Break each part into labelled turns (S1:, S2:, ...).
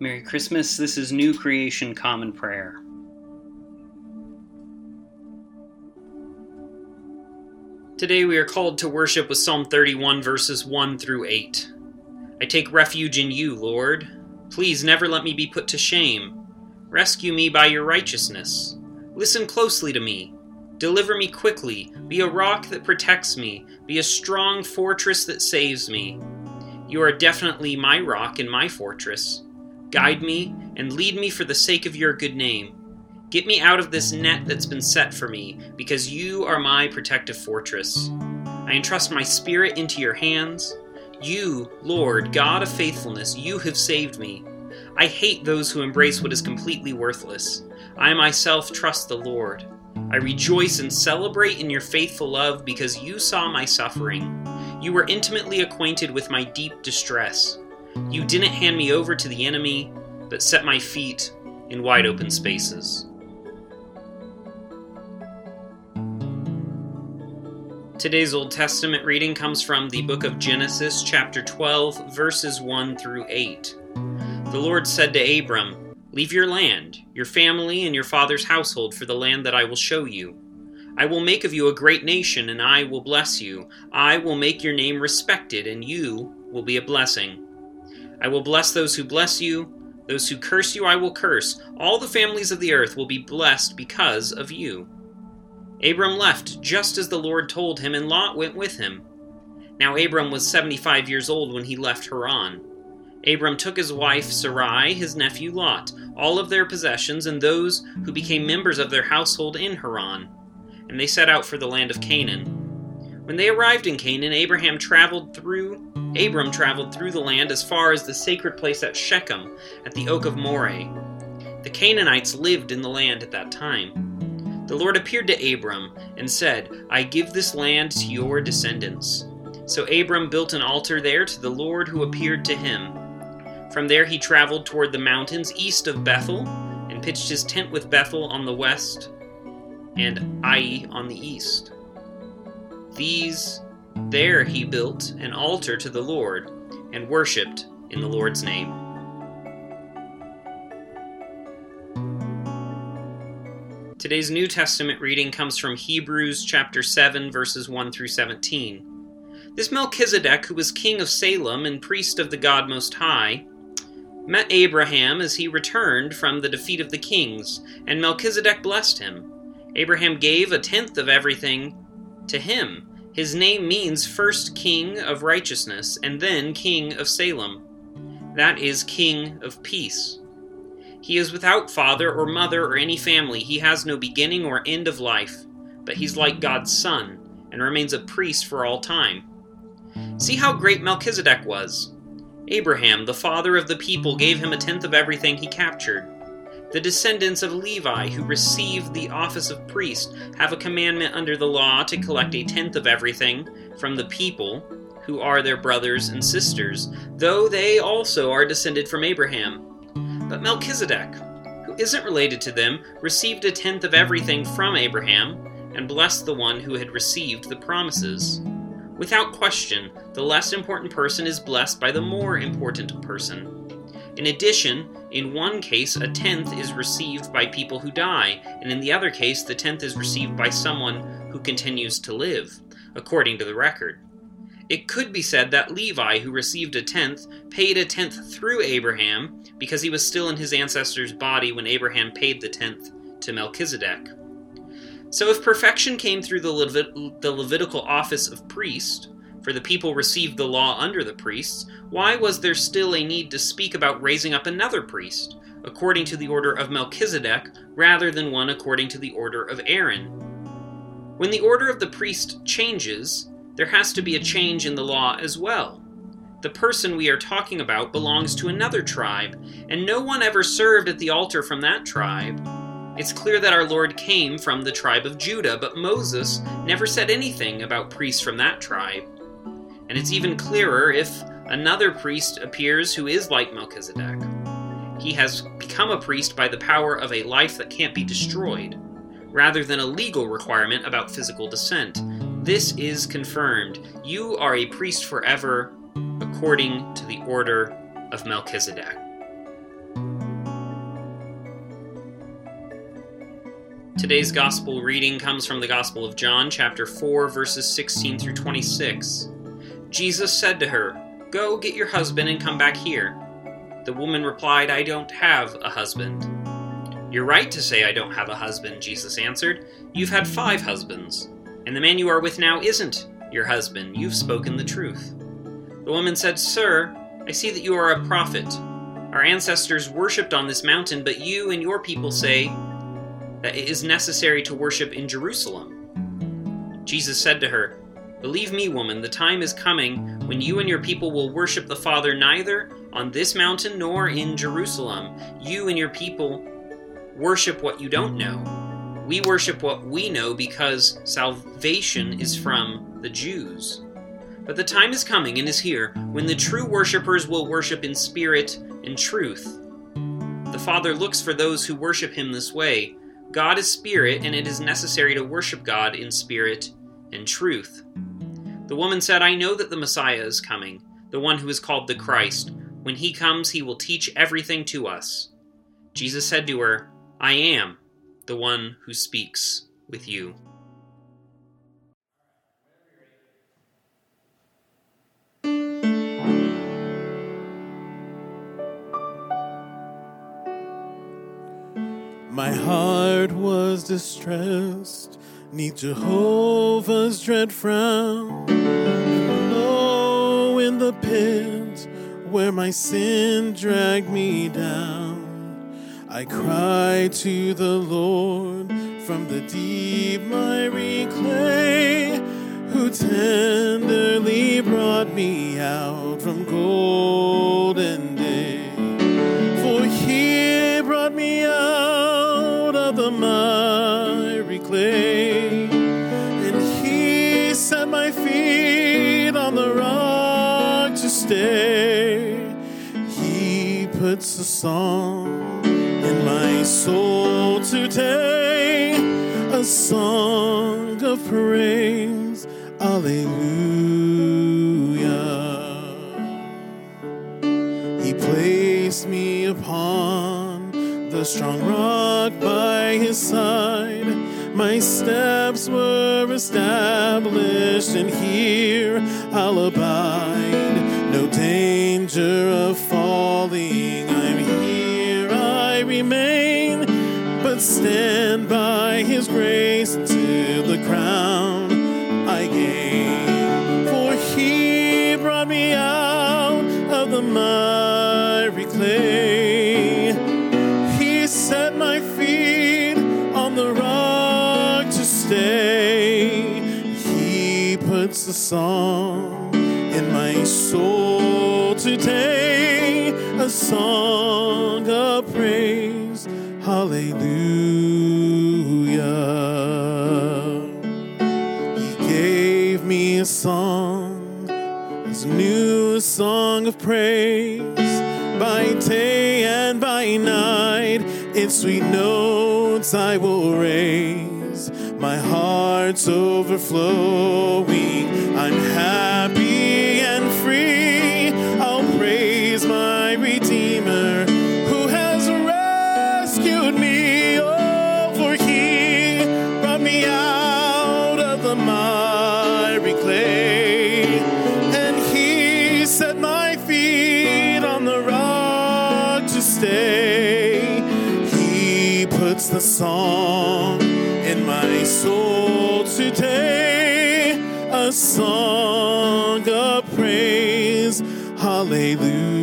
S1: Merry Christmas. This is New Creation Common Prayer. Today we are called to worship with Psalm 31, verses 1 through 8. I take refuge in you, Lord. Please never let me be put to shame. Rescue me by your righteousness. Listen closely to me. Deliver me quickly. Be a rock that protects me. Be a strong fortress that saves me. You are definitely my rock and my fortress. Guide me and lead me for the sake of your good name. Get me out of this net that's been set for me, because you are my protective fortress. I entrust my spirit into your hands. You, Lord, God of faithfulness, you have saved me. I hate those who embrace what is completely worthless. I myself trust the Lord. I rejoice and celebrate in your faithful love because you saw my suffering. You were intimately acquainted with my deep distress. You didn't hand me over to the enemy, but set my feet in wide open spaces. Today's Old Testament reading comes from the book of Genesis, chapter 12, verses 1 through 8. The Lord said to Abram, Leave your land, your family, and your father's household for the land that I will show you. I will make of you a great nation, and I will bless you. I will make your name respected, and you will be a blessing. I will bless those who bless you. Those who curse you, I will curse. All the families of the earth will be blessed because of you. Abram left just as the Lord told him, and Lot went with him. Now Abram was seventy five years old when he left Haran. Abram took his wife Sarai, his nephew Lot, all of their possessions, and those who became members of their household in Haran, and they set out for the land of Canaan. When they arrived in Canaan, Abraham traveled through Abram traveled through the land as far as the sacred place at Shechem, at the oak of Moreh. The Canaanites lived in the land at that time. The Lord appeared to Abram and said, I give this land to your descendants. So Abram built an altar there to the Lord who appeared to him. From there he traveled toward the mountains east of Bethel and pitched his tent with Bethel on the west and Ai on the east. These there he built an altar to the Lord and worshipped in the Lord's name. Today's New Testament reading comes from Hebrews chapter 7 verses 1 through 17. This Melchizedek, who was king of Salem and priest of the God Most High, met Abraham as he returned from the defeat of the kings, and Melchizedek blessed him. Abraham gave a tenth of everything to him. His name means first king of righteousness, and then king of Salem. That is, king of peace. He is without father or mother or any family. He has no beginning or end of life, but he's like God's son and remains a priest for all time. See how great Melchizedek was. Abraham, the father of the people, gave him a tenth of everything he captured. The descendants of Levi, who received the office of priest, have a commandment under the law to collect a tenth of everything from the people, who are their brothers and sisters, though they also are descended from Abraham. But Melchizedek, who isn't related to them, received a tenth of everything from Abraham and blessed the one who had received the promises. Without question, the less important person is blessed by the more important person. In addition, in one case, a tenth is received by people who die, and in the other case, the tenth is received by someone who continues to live, according to the record. It could be said that Levi, who received a tenth, paid a tenth through Abraham because he was still in his ancestor's body when Abraham paid the tenth to Melchizedek. So, if perfection came through the, Levit- the Levitical office of priest, for the people received the law under the priests, why was there still a need to speak about raising up another priest, according to the order of Melchizedek, rather than one according to the order of Aaron? When the order of the priest changes, there has to be a change in the law as well. The person we are talking about belongs to another tribe, and no one ever served at the altar from that tribe. It's clear that our Lord came from the tribe of Judah, but Moses never said anything about priests from that tribe and it's even clearer if another priest appears who is like Melchizedek. He has become a priest by the power of a life that can't be destroyed, rather than a legal requirement about physical descent. This is confirmed. You are a priest forever, according to the order of Melchizedek. Today's gospel reading comes from the Gospel of John, chapter 4, verses 16 through 26. Jesus said to her, Go get your husband and come back here. The woman replied, I don't have a husband. You're right to say I don't have a husband, Jesus answered. You've had five husbands, and the man you are with now isn't your husband. You've spoken the truth. The woman said, Sir, I see that you are a prophet. Our ancestors worshipped on this mountain, but you and your people say that it is necessary to worship in Jerusalem. Jesus said to her, Believe me, woman, the time is coming when you and your people will worship the Father neither on this mountain nor in Jerusalem. You and your people worship what you don't know. We worship what we know because salvation is from the Jews. But the time is coming and is here when the true worshippers will worship in spirit and truth. The Father looks for those who worship him this way. God is spirit, and it is necessary to worship God in spirit and truth. The woman said, I know that the Messiah is coming, the one who is called the Christ. When he comes, he will teach everything to us. Jesus said to her, I am the one who speaks with you.
S2: My heart was distressed, neath Jehovah's dread frown. Low in the pit where my sin dragged me down. I cry to the Lord from the deep miry clay, who tenderly brought me out from golden song in my soul today, a song of praise. Alleluia. He placed me upon the strong rock by his side. My steps were established, and here I'll abide. No danger of remain, but stand by his grace till the crown I gain. For he brought me out of the miry clay. He set my feet on the rock to stay. He puts a song in my soul today, a song of praise. Hallelujah. He gave me a song, his new song of praise. By day and by night, in sweet notes I will raise. My heart's overflowing. I'm happy song in my soul today, a song of praise. Hallelujah.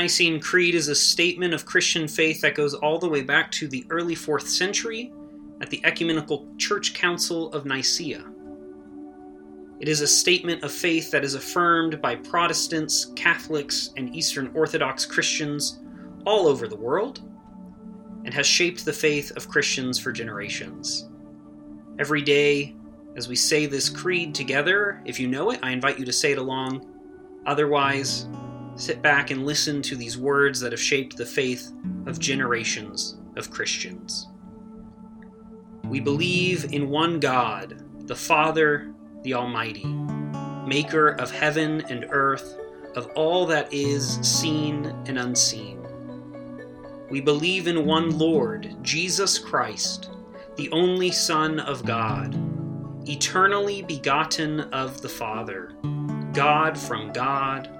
S1: Nicene Creed is a statement of Christian faith that goes all the way back to the early 4th century at the Ecumenical Church Council of Nicaea. It is a statement of faith that is affirmed by Protestants, Catholics, and Eastern Orthodox Christians all over the world and has shaped the faith of Christians for generations. Every day, as we say this creed together, if you know it, I invite you to say it along. Otherwise, sit back and listen to these words that have shaped the faith of generations of Christians. We believe in one God, the Father, the Almighty, maker of heaven and earth, of all that is seen and unseen. We believe in one Lord, Jesus Christ, the only Son of God, eternally begotten of the Father, God from God,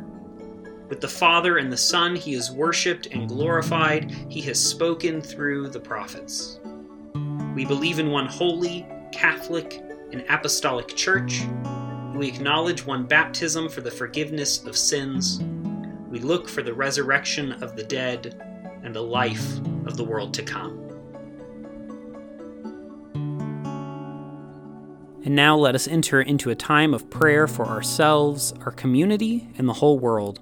S1: With the Father and the Son, he is worshiped and glorified. He has spoken through the prophets. We believe in one holy, Catholic, and apostolic church. We acknowledge one baptism for the forgiveness of sins. We look for the resurrection of the dead and the life of the world to come. And now let us enter into a time of prayer for ourselves, our community, and the whole world.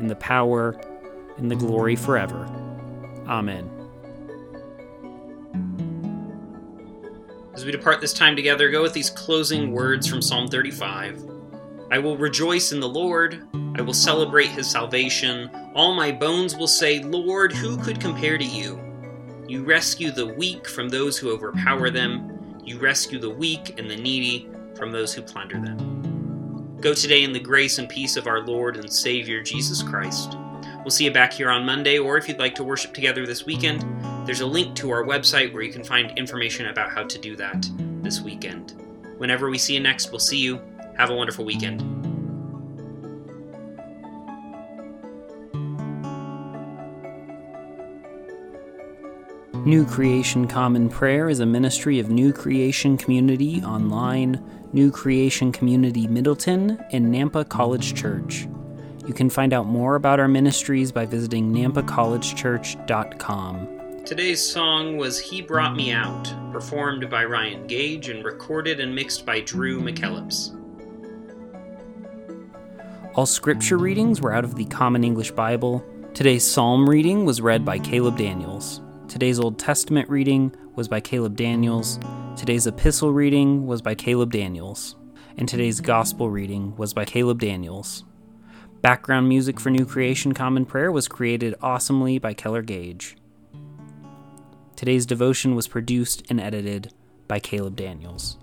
S1: and the power, and the glory forever. Amen. As we depart this time together, go with these closing words from Psalm 35. I will rejoice in the Lord. I will celebrate his salvation. All my bones will say, Lord, who could compare to you? You rescue the weak from those who overpower them. You rescue the weak and the needy from those who plunder them. Go today in the grace and peace of our Lord and Savior Jesus Christ. We'll see you back here on Monday, or if you'd like to worship together this weekend, there's a link to our website where you can find information about how to do that this weekend. Whenever we see you next, we'll see you. Have a wonderful weekend. New Creation Common Prayer is a ministry of New Creation Community Online, New Creation Community Middleton, and Nampa College Church. You can find out more about our ministries by visiting nampacollegechurch.com. Today's song was He Brought Me Out, performed by Ryan Gage and recorded and mixed by Drew McKellips. All scripture readings were out of the Common English Bible. Today's psalm reading was read by Caleb Daniels. Today's Old Testament reading was by Caleb Daniels. Today's epistle reading was by Caleb Daniels. And today's gospel reading was by Caleb Daniels. Background music for New Creation Common Prayer was created awesomely by Keller Gage. Today's devotion was produced and edited by Caleb Daniels.